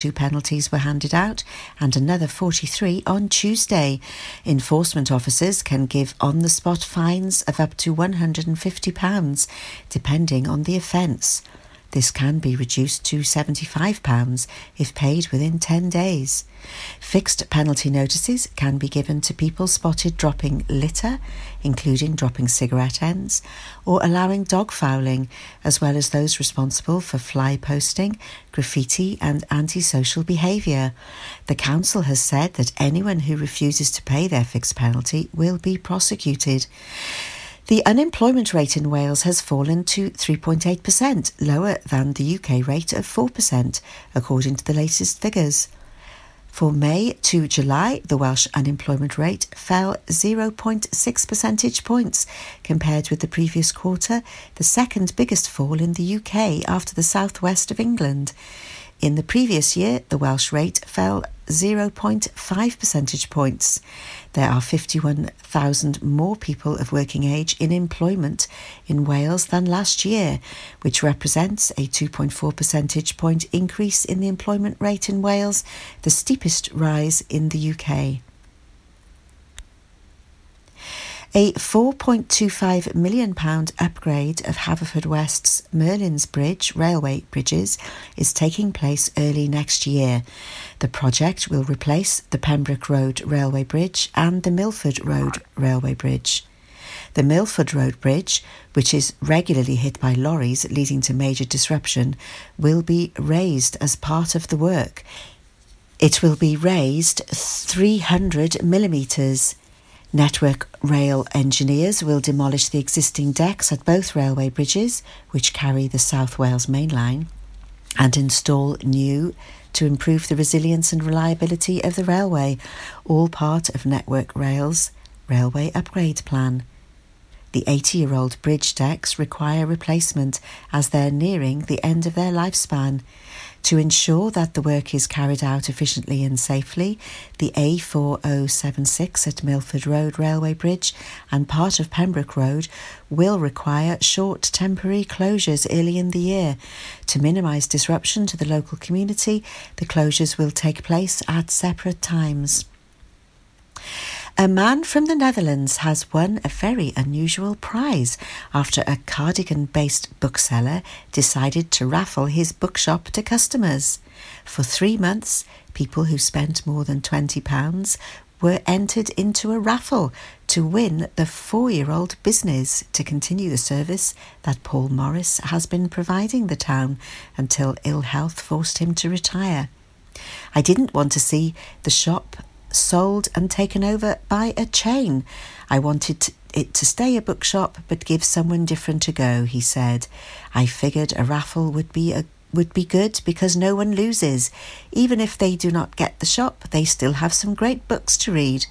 Two penalties were handed out and another 43 on Tuesday. Enforcement officers can give on the spot fines of up to £150, depending on the offence. This can be reduced to £75 if paid within 10 days. Fixed penalty notices can be given to people spotted dropping litter, including dropping cigarette ends, or allowing dog fouling, as well as those responsible for fly posting, graffiti, and antisocial behaviour. The Council has said that anyone who refuses to pay their fixed penalty will be prosecuted. The unemployment rate in Wales has fallen to 3.8%, lower than the UK rate of 4%, according to the latest figures. For May to July, the Welsh unemployment rate fell 0.6 percentage points compared with the previous quarter, the second biggest fall in the UK after the southwest of England. In the previous year, the Welsh rate fell 0.5 percentage points. There are 51,000 more people of working age in employment in Wales than last year, which represents a 2.4 percentage point increase in the employment rate in Wales, the steepest rise in the UK. A £4.25 million upgrade of Haverfordwest's Merlin's Bridge railway bridges is taking place early next year. The project will replace the Pembroke Road Railway Bridge and the Milford Road Railway Bridge. The Milford Road Bridge, which is regularly hit by lorries leading to major disruption, will be raised as part of the work. It will be raised 300 millimetres. Network Rail engineers will demolish the existing decks at both railway bridges, which carry the South Wales Main Line, and install new to improve the resilience and reliability of the railway, all part of Network Rail's railway upgrade plan. The 80 year old bridge decks require replacement as they're nearing the end of their lifespan. To ensure that the work is carried out efficiently and safely, the A4076 at Milford Road Railway Bridge and part of Pembroke Road will require short temporary closures early in the year. To minimise disruption to the local community, the closures will take place at separate times. A man from the Netherlands has won a very unusual prize after a cardigan based bookseller decided to raffle his bookshop to customers. For three months, people who spent more than £20 were entered into a raffle to win the four year old business to continue the service that Paul Morris has been providing the town until ill health forced him to retire. I didn't want to see the shop sold and taken over by a chain. I wanted it to stay a bookshop but give someone different a go, he said. I figured a raffle would be a would be good because no one loses. Even if they do not get the shop, they still have some great books to read.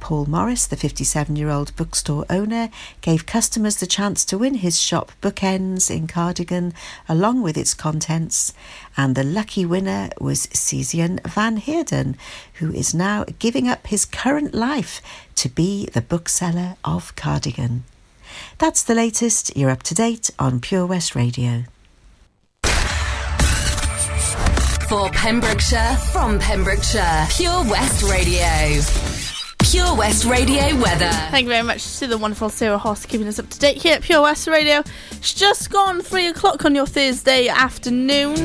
Paul Morris, the 57 year old bookstore owner, gave customers the chance to win his shop Bookends in Cardigan along with its contents, and the lucky winner was Cesian Van Heerden, who is now giving up his current life to be the bookseller of Cardigan. That's the latest. You're up to date on Pure West Radio. For Pembrokeshire, from Pembrokeshire, Pure West Radio. Pure West Radio weather. Thank you very much to the wonderful Sarah Hoss keeping us up to date here at Pure West Radio. It's just gone three o'clock on your Thursday afternoon,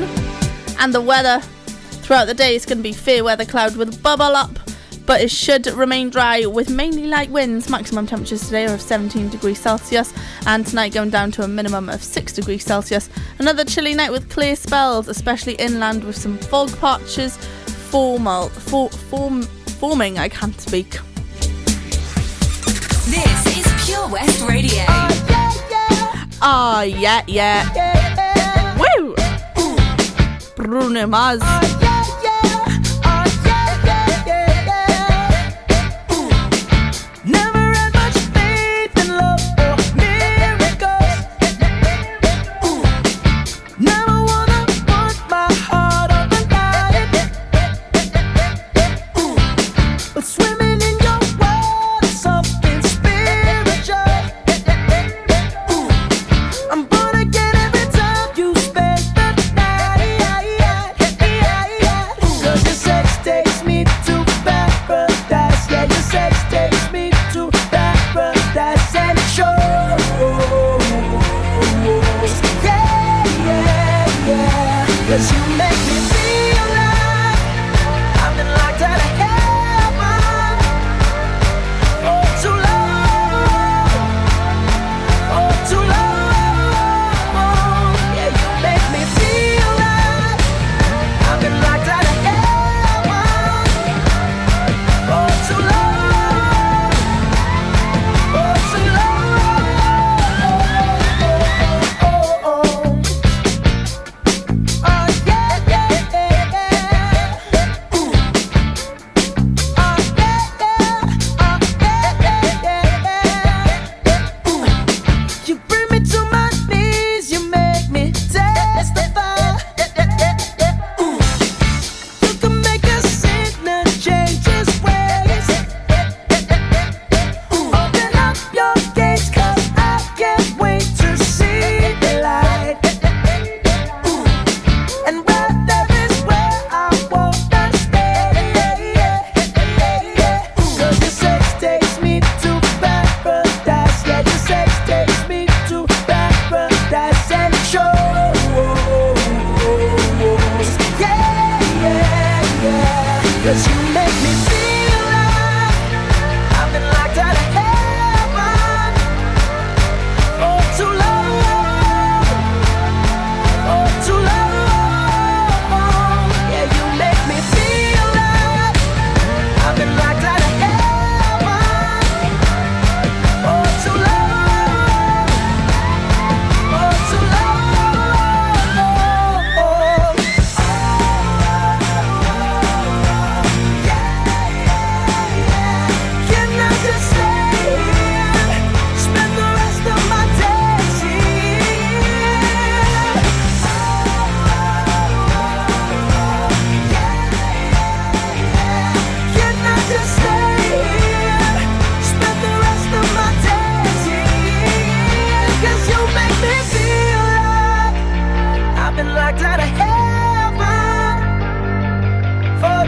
and the weather throughout the day is going to be fair weather cloud with bubble up, but it should remain dry with mainly light winds. Maximum temperatures today are of 17 degrees Celsius, and tonight going down to a minimum of 6 degrees Celsius. Another chilly night with clear spells, especially inland with some fog patches formal, for, form, forming. I can't speak. This is Pure West Radio. Ah, yeah, yeah. Woo! Bruno Mars. I'm gonna get every time you spend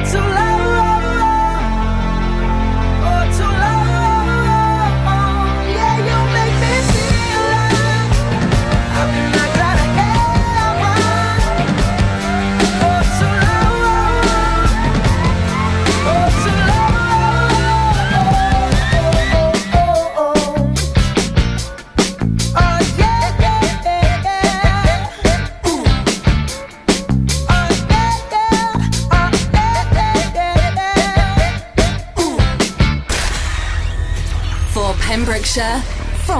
So life.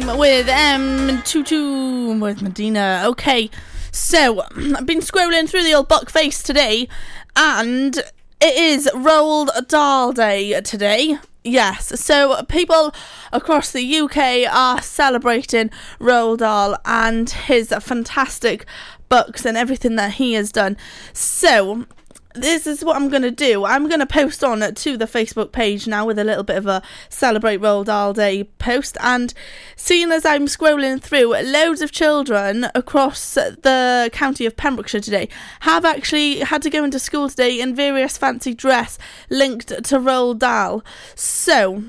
time with um, M22 with Medina. Okay, so I've been scrolling through the old buck face today, and it is Roald Dahl Day today. Yes, so people across the UK are celebrating Roald Dahl and his fantastic books and everything that he has done. So, this is what I'm going to do. I'm going to post on uh, to the Facebook page now with a little bit of a Celebrate Roald Dahl Day post. And seeing as I'm scrolling through, loads of children across the county of Pembrokeshire today have actually had to go into school today in various fancy dress linked to Roald Dahl. So,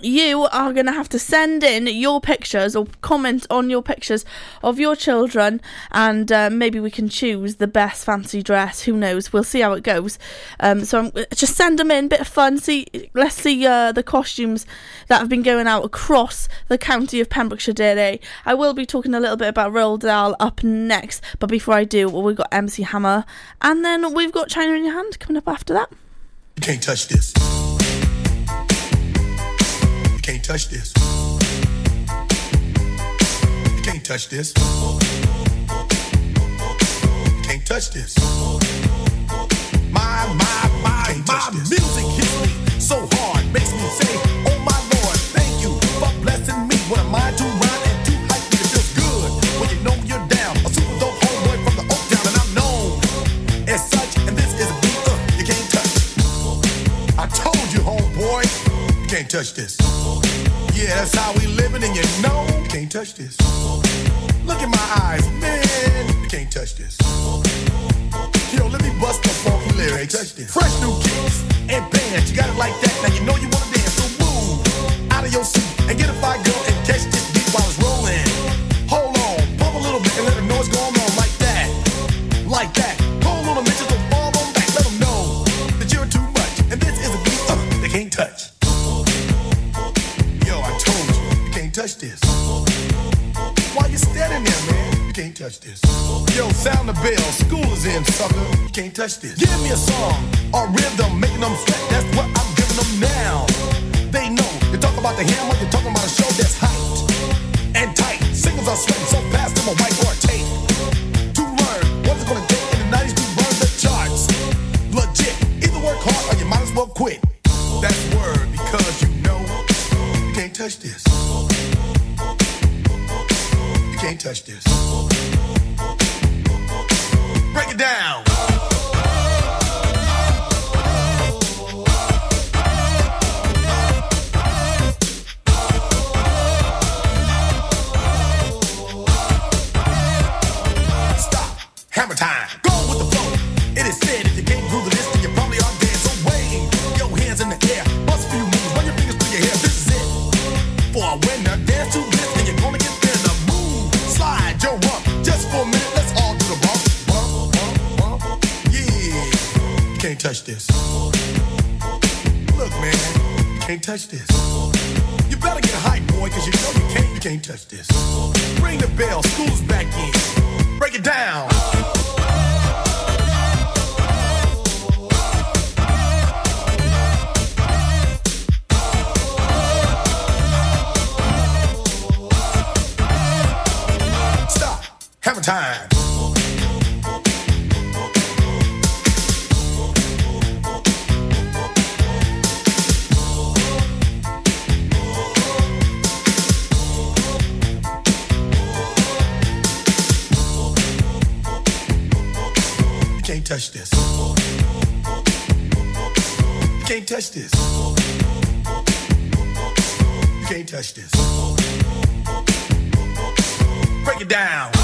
you are going to have to send in your pictures or comment on your pictures of your children and uh, maybe we can choose the best fancy dress. Who knows? We'll see how it goes. Um, so I'm, just send them in bit of fun. See let's see uh, the costumes that have been going out across the county of Pembrokeshire today I will be talking a little bit about Roald Dahl up next but before I do well, we've got MC Hammer and then we've got China in your hand coming up after that. You can't touch this. You can't touch this. You can't touch this. You can't touch this. My, my, my, my music hits me so hard, makes me say, Oh my Lord, thank you for blessing me. What am I to rhyme and to hype me? It feels good when you know you're down. A super dope homeboy from the Oak Town, and I'm known as such. And this is a beat uh, you can't touch. I told you, homeboy, you can't touch this. Yeah, that's how we living, and you know you can't touch this. Look in my eyes, man, you can't touch this. Yo, let me bust the funky lyrics. Fresh new kicks and bands, you got it like that. Now touch this. Give me a song Stop. Hammer time. You can't touch this. You can't touch this. You can't touch this. Break it down.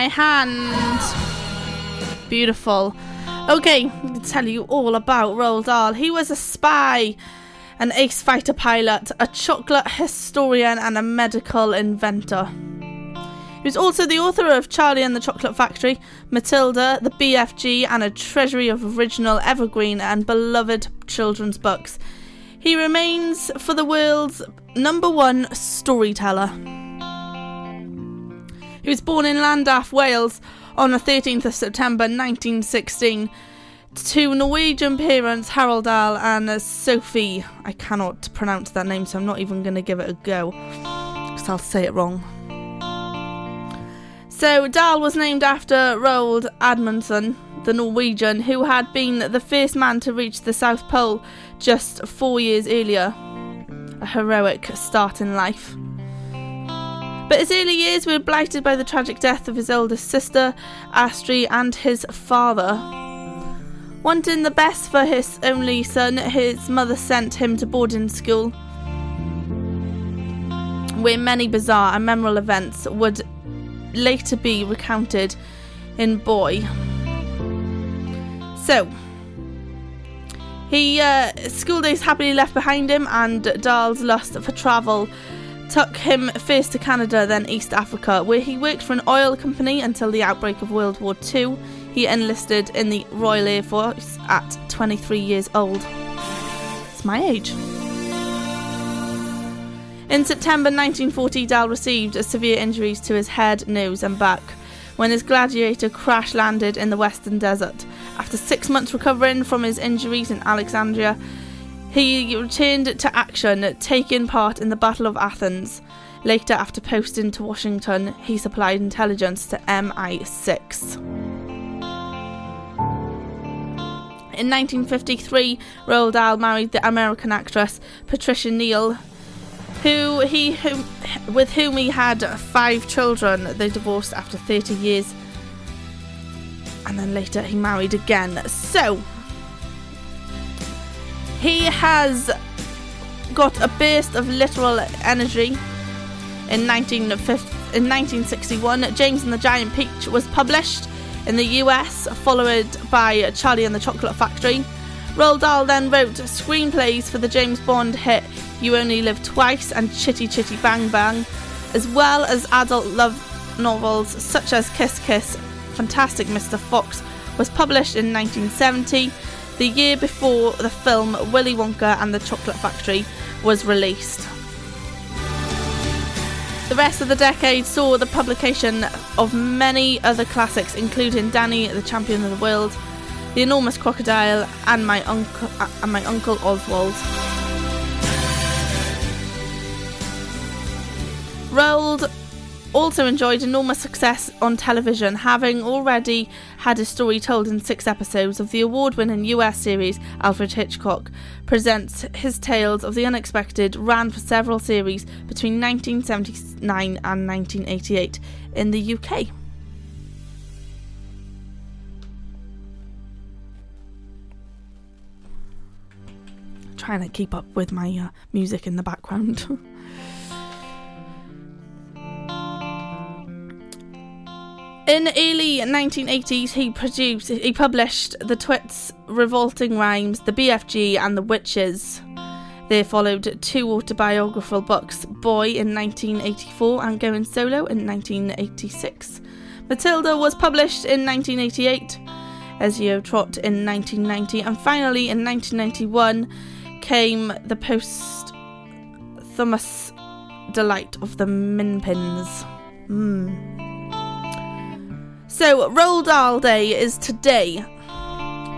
my hand. Beautiful. Okay, tell you all about Roald Dahl. He was a spy, an ace fighter pilot, a chocolate historian, and a medical inventor. He was also the author of Charlie and the Chocolate Factory, Matilda, The BFG, and a treasury of original, evergreen, and beloved children's books. He remains for the world's number one storyteller. He was born in Llandaff, Wales, on the 13th of September 1916 to Norwegian parents Harald Dahl and uh, Sophie. I cannot pronounce that name, so I'm not even going to give it a go because I'll say it wrong. So, Dahl was named after Roald Amundsen, the Norwegian, who had been the first man to reach the South Pole just four years earlier. A heroic start in life. But his early years were blighted by the tragic death of his oldest sister, Astrid, and his father. Wanting the best for his only son, his mother sent him to boarding school, where many bizarre and memorable events would later be recounted in Boy. So, he uh, school days happily left behind him, and Dahl's lust for travel took him first to Canada, then East Africa, where he worked for an oil company until the outbreak of World War II. He enlisted in the Royal Air Force at 23 years old. It's my age. In September 1940, Dahl received severe injuries to his head, nose, and back when his Gladiator crash landed in the Western Desert. After six months recovering from his injuries in Alexandria, he returned to action, taking part in the Battle of Athens. Later, after posting to Washington, he supplied intelligence to MI6. In 1953, Roald Dahl married the American actress Patricia Neal, who he with whom he had five children. They divorced after 30 years, and then later he married again. So he has got a burst of literal energy. In 1950 in 1961, James and the Giant Peach was published in the US, followed by Charlie and the Chocolate Factory. Roald Dahl then wrote screenplays for the James Bond hit You Only Live Twice and Chitty Chitty Bang Bang, as well as adult love novels such as Kiss Kiss. Fantastic Mr. Fox was published in 1970, the year before the film Willy Wonka and the Chocolate Factory was released. The rest of the decade saw the publication of many other classics, including Danny, the Champion of the World, The Enormous Crocodile, and My Uncle and My Uncle Oswald. Roald also enjoyed enormous success on television, having already had his story told in six episodes of the award winning US series Alfred Hitchcock Presents His Tales of the Unexpected, ran for several series between 1979 and 1988 in the UK. Trying to keep up with my uh, music in the background. In early 1980s, he produced, he published the Twits, Revolting Rhymes, the BFG, and the Witches. There followed two autobiographical books, Boy in 1984 and Going Solo in 1986. Matilda was published in 1988, Esio Trot in 1990, and finally in 1991 came the posthumous delight of the Minpins. Hmm. So, Roald Dahl Day is today.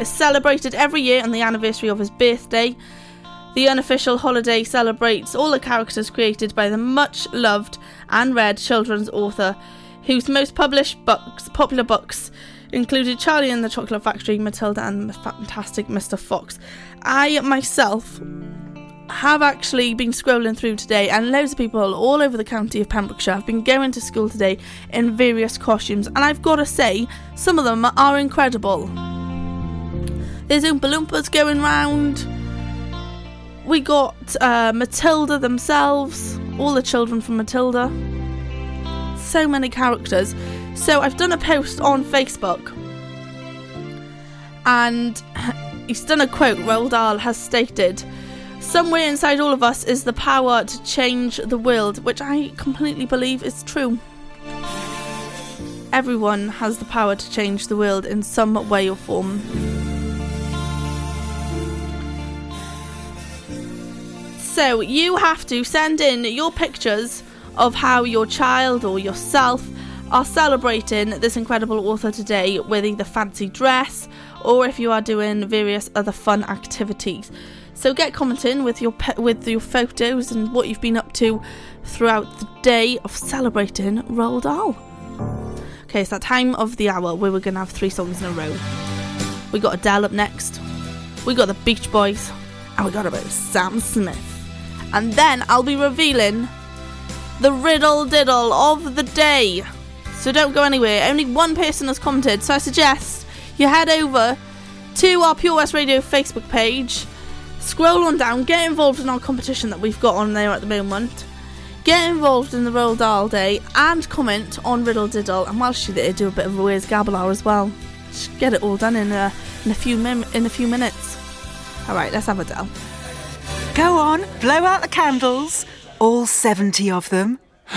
It's celebrated every year on the anniversary of his birthday. The unofficial holiday celebrates all the characters created by the much loved and read children's author, whose most published books, popular books, included Charlie and the Chocolate Factory, Matilda, and the Fantastic Mr. Fox. I myself have actually been scrolling through today, and loads of people all over the county of Pembrokeshire have been going to school today in various costumes, and I've got to say, some of them are incredible. There's Oompa Loompas going round. We got uh, Matilda themselves, all the children from Matilda. So many characters. So I've done a post on Facebook, and he's done a quote. Roald Dahl has stated. Somewhere inside all of us is the power to change the world, which I completely believe is true. Everyone has the power to change the world in some way or form. So, you have to send in your pictures of how your child or yourself are celebrating this incredible author today with either fancy dress or if you are doing various other fun activities. So get commenting with your pe- with your photos and what you've been up to throughout the day of celebrating Roald Dahl. Okay, it's that time of the hour where we're gonna have three songs in a row. We got Adele up next. We got the Beach Boys, and we got about Sam Smith. And then I'll be revealing the riddle diddle of the day. So don't go anywhere. Only one person has commented, so I suggest you head over to our Pure West Radio Facebook page, scroll on down, get involved in our competition that we've got on there at the moment. Get involved in the Roald Dahl Day and comment on Riddle Diddle. And whilst you're there, do a bit of a Where's Gabble hour as well. Just get it all done in a in a few mim- in a few minutes. All right, let's have a dial. Go on, blow out the candles. All 70 of them.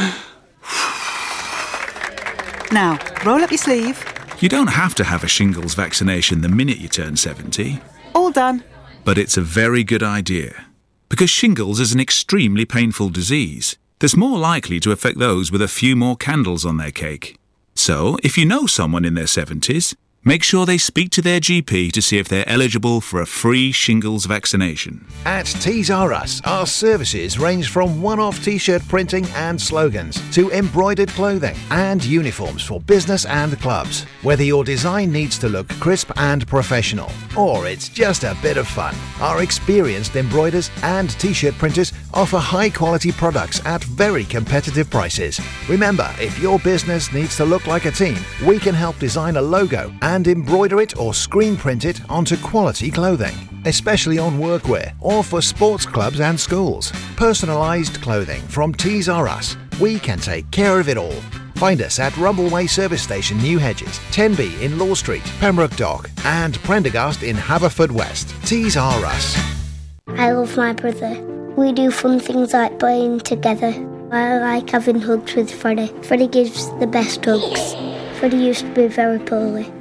now, roll up your sleeve. You don't have to have a shingles vaccination the minute you turn 70, All done. But it's a very good idea. Because shingles is an extremely painful disease that's more likely to affect those with a few more candles on their cake. So, if you know someone in their 70s, make sure they speak to their GP to see if they're eligible for a free shingles vaccination. At Tees R Us, our services range from one off t shirt printing and slogans to embroidered clothing and uniforms for business and clubs. Whether your design needs to look crisp and professional, or it's just a bit of fun, our experienced embroiders and t shirt printers offer high quality products at very competitive prices. Remember, if your business needs to look like a team, we can help design a logo and embroider it or screen print it onto quality clothing especially on workwear or for sports clubs and schools. Personalised clothing from Tees R Us. We can take care of it all. Find us at Rumbleway Service Station, New Hedges, 10B in Law Street, Pembroke Dock, and Prendergast in Haverfordwest. Tees R Us. I love my brother. We do fun things like playing together. I like having hugs with Freddie. Freddie gives the best hugs. Freddie used to be very poorly,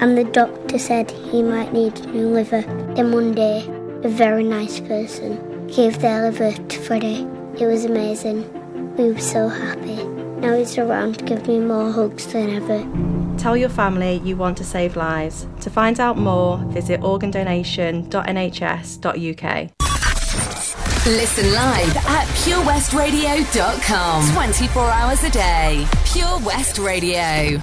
and the doctor said he might need a new liver. Then one day, a very nice person gave their liver to Freddie. It was amazing. We were so happy. Now he's around to give me more hugs than ever. Tell your family you want to save lives. To find out more, visit organdonation.nhs.uk. Listen live at purewestradio.com. 24 hours a day. Pure West Radio.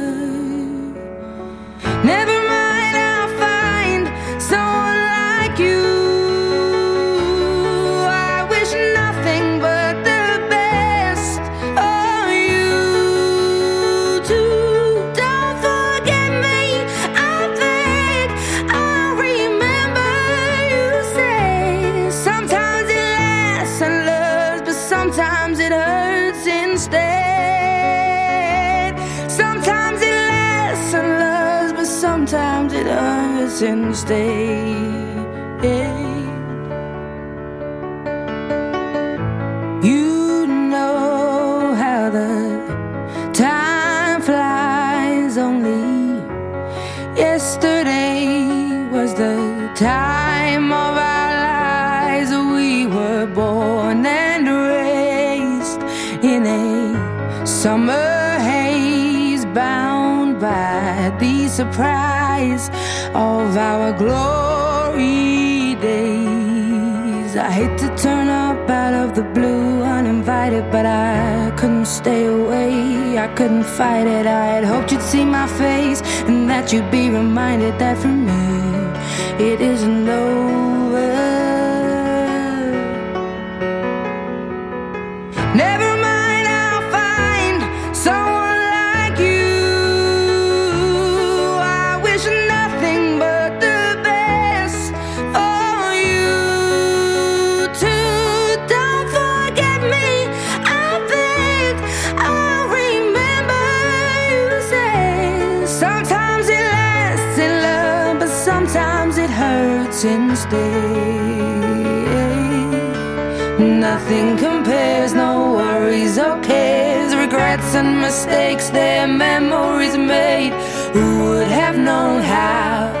nothing compares, no worries or cares, regrets and mistakes, their memories made. Who would have known how?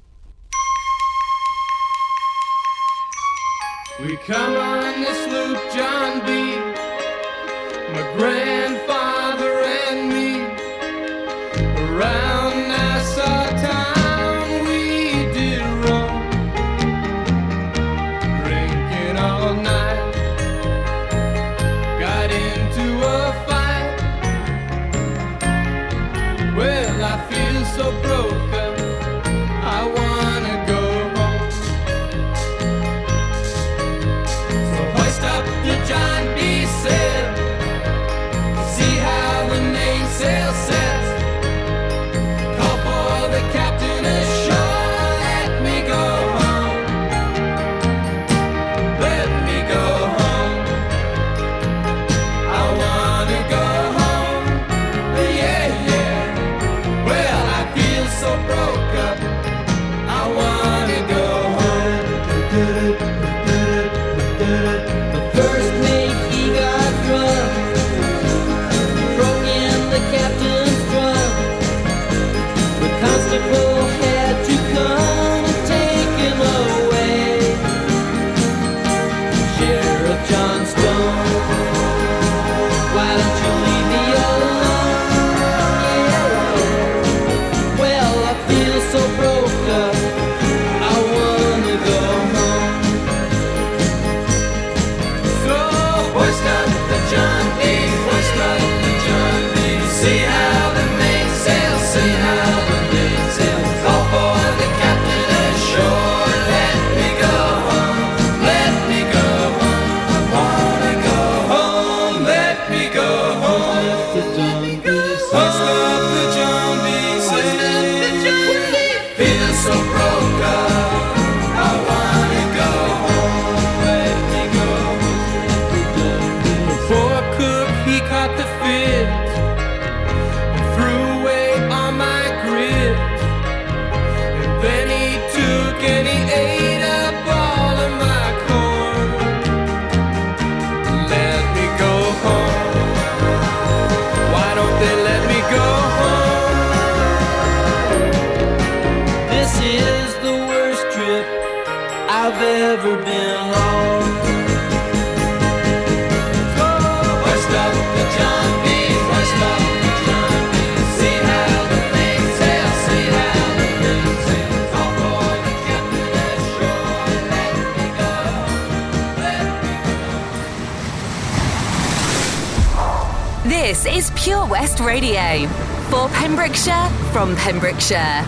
Pure West Radio. For Pembrokeshire, from Pembrokeshire.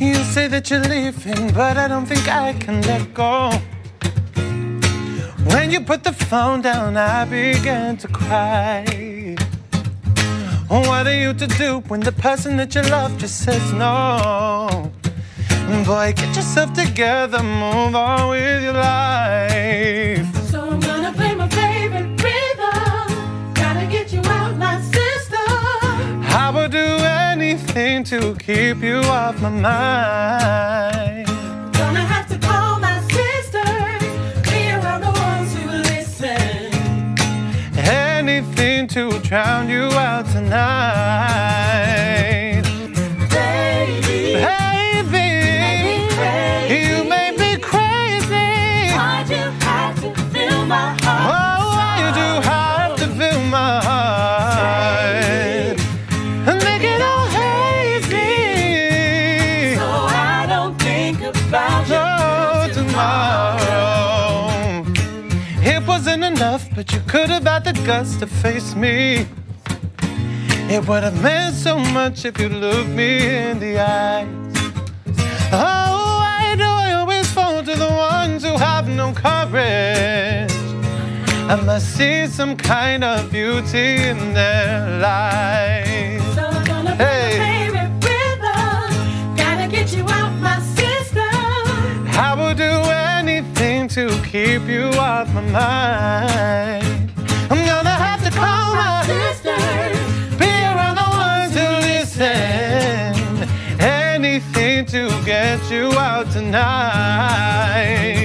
You say that you're leaving, but I don't think I can let go. When you put the phone down, I began to cry. What are you to do when the person that you love just says no? Boy, get yourself together, move on with your life. So I'm gonna play my favorite rhythm. Gotta get you out my system. I would do anything to keep you off my mind. Gonna have to call my sisters. Be around the ones who listen. Anything to drown you out tonight. But you could have had the guts to face me. It would have meant so much if you looked me in the eyes. Oh, why do I always fall to the ones who have no courage? I must see some kind of beauty in their lives. To keep you off my mind. I'm gonna have to call my sisters. Be around the ones who listen. Anything to get you out tonight.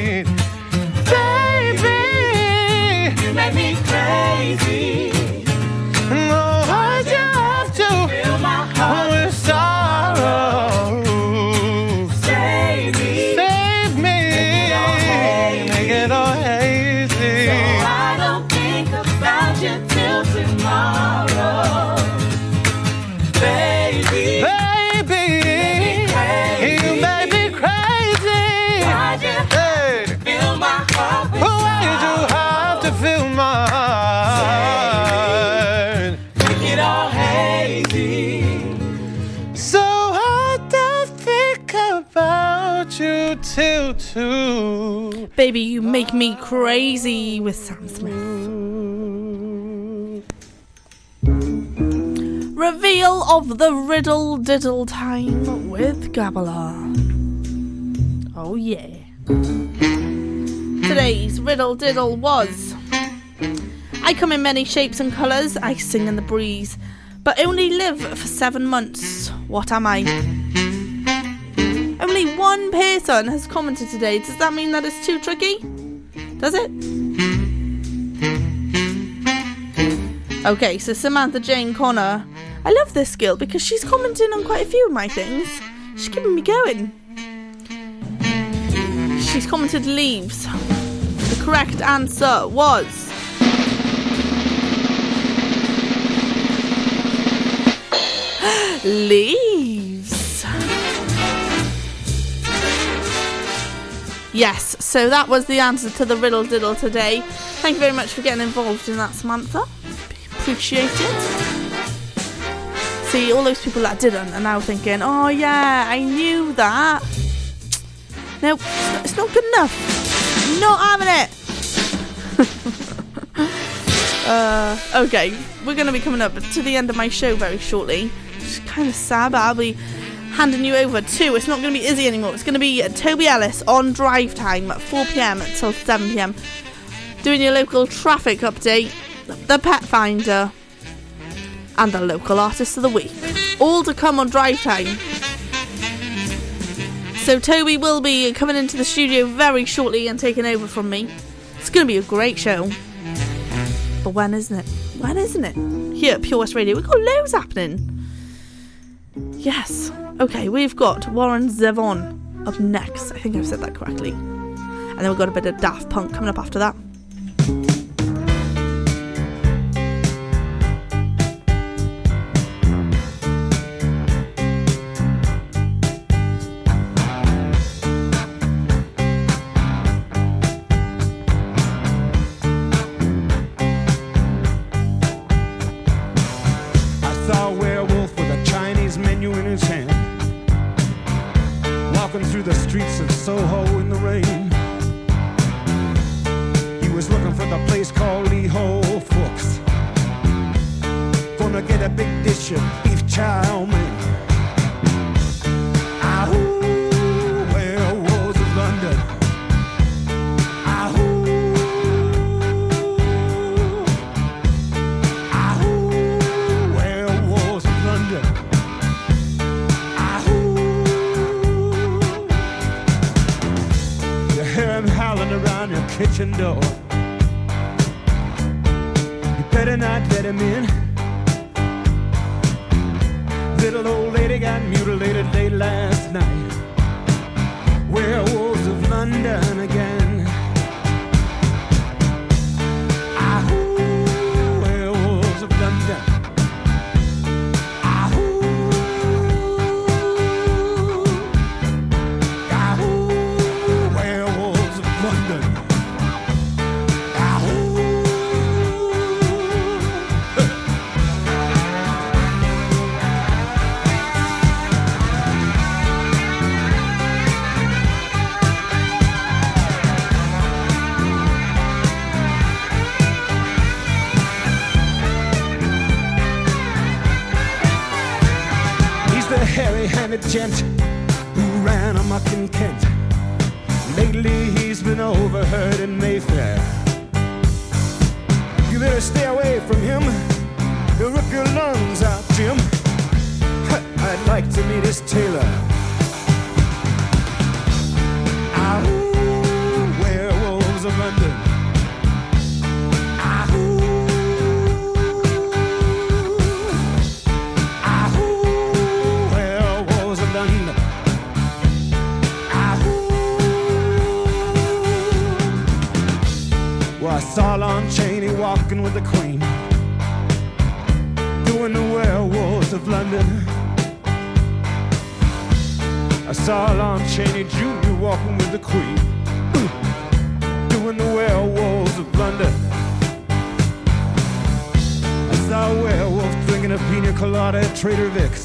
Baby, you make me crazy with Sam Smith. Reveal of the riddle diddle time with Gabalar. Oh yeah. Today's riddle diddle was I come in many shapes and colours, I sing in the breeze, but only live for seven months. What am I? One person has commented today. Does that mean that it's too tricky? Does it? Okay, so Samantha Jane Connor. I love this girl because she's commenting on quite a few of my things. She's keeping me going. She's commented leaves. The correct answer was. leaves. Yes, so that was the answer to the riddle diddle today. Thank you very much for getting involved in that, Samantha. Appreciate it. See, all those people that didn't are now thinking, oh yeah, I knew that. No, it's not, good enough. Not having it. uh, okay, we're going to be coming up to the end of my show very shortly. It's kind of sad, but I'll be handing you over to. It's not going to be Izzy anymore. It's going to be Toby Ellis on drive time at 4 pm until 7 pm. Doing your local traffic update, the pet finder, and the local artist of the week. All to come on drive time. So Toby will be coming into the studio very shortly and taking over from me. It's going to be a great show. But when isn't it? When isn't it? Here at Pure West Radio, we've got loads happening. Yes. Okay, we've got Warren Zevon up next. I think I've said that correctly. And then we've got a bit of Daft Punk coming up after that. better stay away from him. He'll rip your lungs out, Jim. I'd like to meet his tailor. Ow, werewolves of London. Well, I saw walking with the Queen, doing the werewolves of London. I saw Lon Chaney Jr. walking with the Queen, doing the werewolves of London. I saw a werewolf drinking a pina colada at Trader Vic's.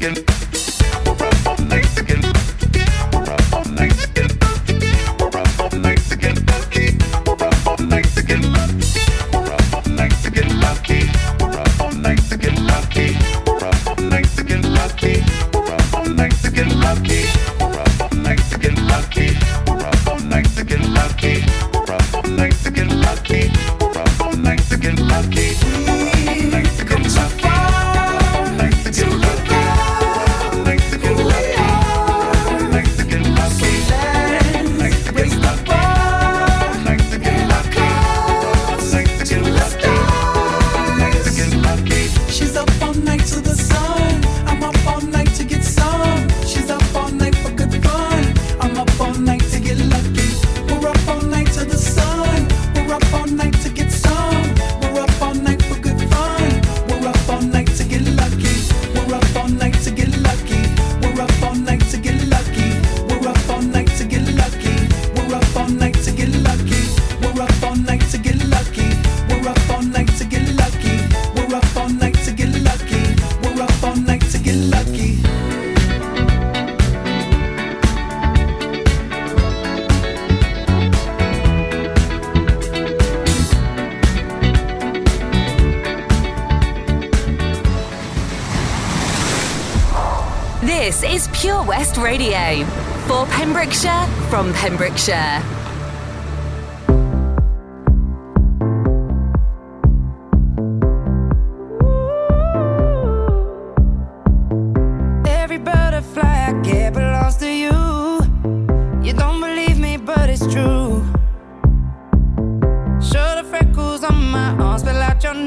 again.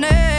Spell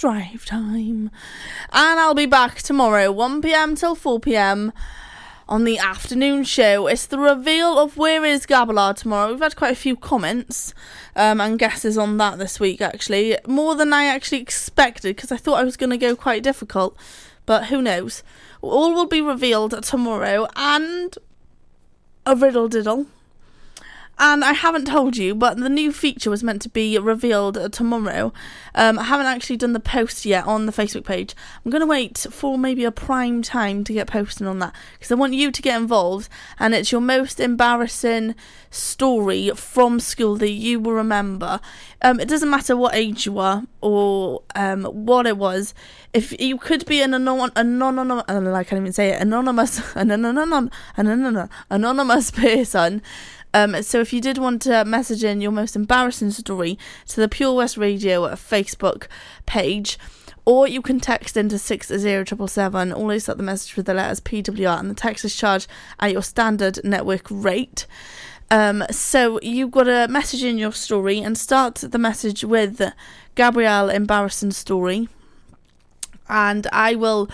drive time. And I'll be back tomorrow, 1pm till 4pm on the afternoon show. It's the reveal of Where is Gabalar tomorrow. We've had quite a few comments um, and guesses on that this week, actually. More than I actually expected because I thought I was going to go quite difficult. But who knows? All will be revealed tomorrow and a riddle diddle. And I haven't told you, but the new feature was meant to be revealed tomorrow. Um, I haven't actually done the post yet on the Facebook page. I'm going to wait for maybe a prime time to get posting on that because I want you to get involved. And it's your most embarrassing story from school that you will remember. Um, it doesn't matter what age you are or um, what it was. If you could be an anon- I can't even say it, anonymous, an anonymous, an anonymous person. Um, so if you did want to message in your most embarrassing story to the Pure West Radio Facebook page, or you can text into 60777, always start the message with the letters PWR, and the text is charged at your standard network rate. Um, so you've got a message in your story and start the message with Gabrielle embarrassing story. And I will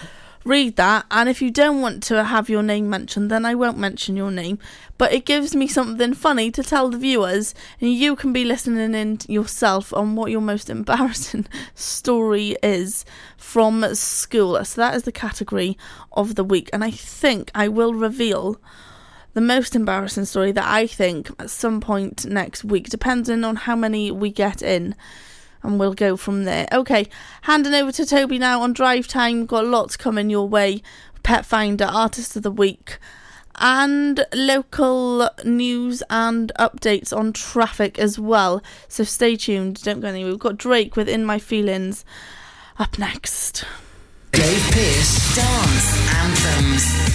read that. And if you don't want to have your name mentioned, then I won't mention your name. But it gives me something funny to tell the viewers, and you can be listening in yourself on what your most embarrassing story is from school. So that is the category of the week. And I think I will reveal the most embarrassing story that I think at some point next week, depending on how many we get in. And we'll go from there. Okay, handing over to Toby now on drive time. Got lots coming your way. Pet Finder, Artist of the Week, and local news and updates on traffic as well. So stay tuned. Don't go anywhere. We've got Drake with In My Feelings up next. Dave Pearce, Dance Anthems.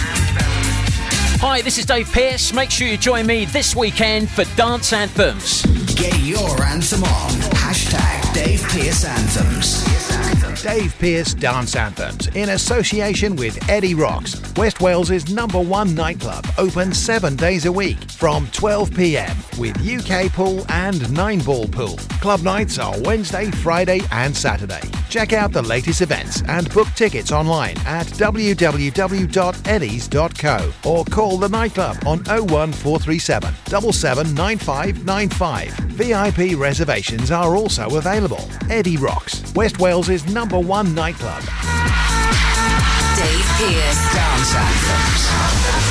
Hi, this is Dave Pearce. Make sure you join me this weekend for Dance Anthems. Get your anthem on. Pearce Anthems. Dave Pearce Dance Anthems in association with Eddie Rocks, West Wales's number one nightclub, open seven days a week from 12 pm with UK pool and nine ball pool. Club nights are Wednesday, Friday, and Saturday. Check out the latest events and book tickets online at www.eddies.co or call the nightclub on 01437 779595. VIP reservations are also available. Eddie Rocks, West Wales's number one nightclub. Dave Pearce Dance Anthems.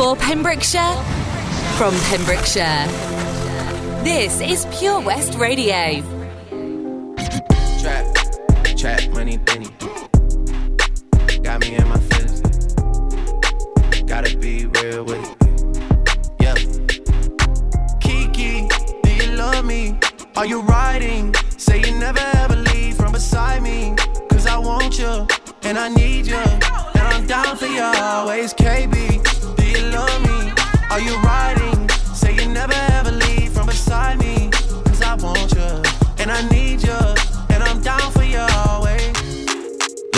For Pembrokeshire, from Pembrokeshire. This is Pure West Radio. Trap, trap, money, penny. Got me in my feelings. Gotta be real with it. Yeah. Kiki, do you love me? Are you riding? Say you never ever leave from beside me. Cause I want you, and I need you. And I'm down for you always. KB, Are you riding? Say you never ever leave from beside me. Cause I want you, and I need you.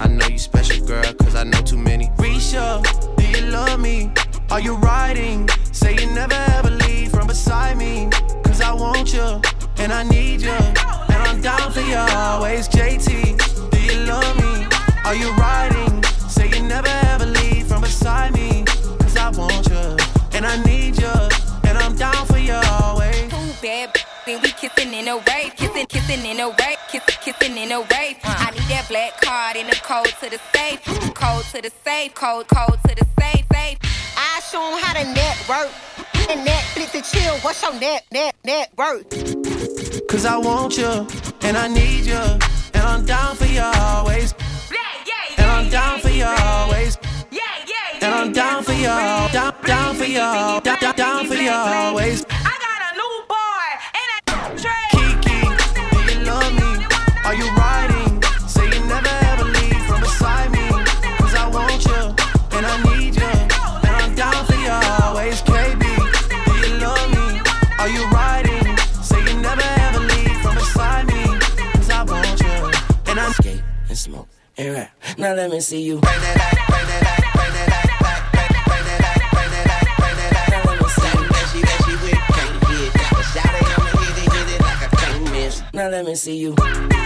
I know you special, girl, cause I know too many. Risha, do you love me? Are you riding? Say you never ever leave from beside me. Cause I want you, and I need you. And I'm down for you always. JT, do you love me? Are you riding? Say you never ever leave from beside me. Cause I want you, and I need you. And I'm down for you always. Too bad, then we kissing in a rave, kissing, kissing in a rave, kissing, kissing in a rave. Uh. I black card in the code to the safe, code to the safe, code, code to the safe, safe. I show 'em how to network. And Netflix and chill. What's your net, net, net worth? Cause I want you, and I need you, and I'm down for you always. And I'm down for you always. And I'm down for you, down, down for you, down, down, down for you always. Now let me see you. Now let me see you.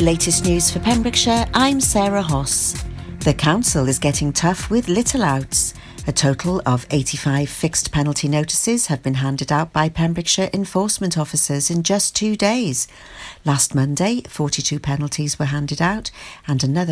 The latest news for Pembrokeshire, I'm Sarah Hoss. The council is getting tough with little outs. A total of 85 fixed penalty notices have been handed out by Pembrokeshire enforcement officers in just two days. Last Monday, 42 penalties were handed out, and another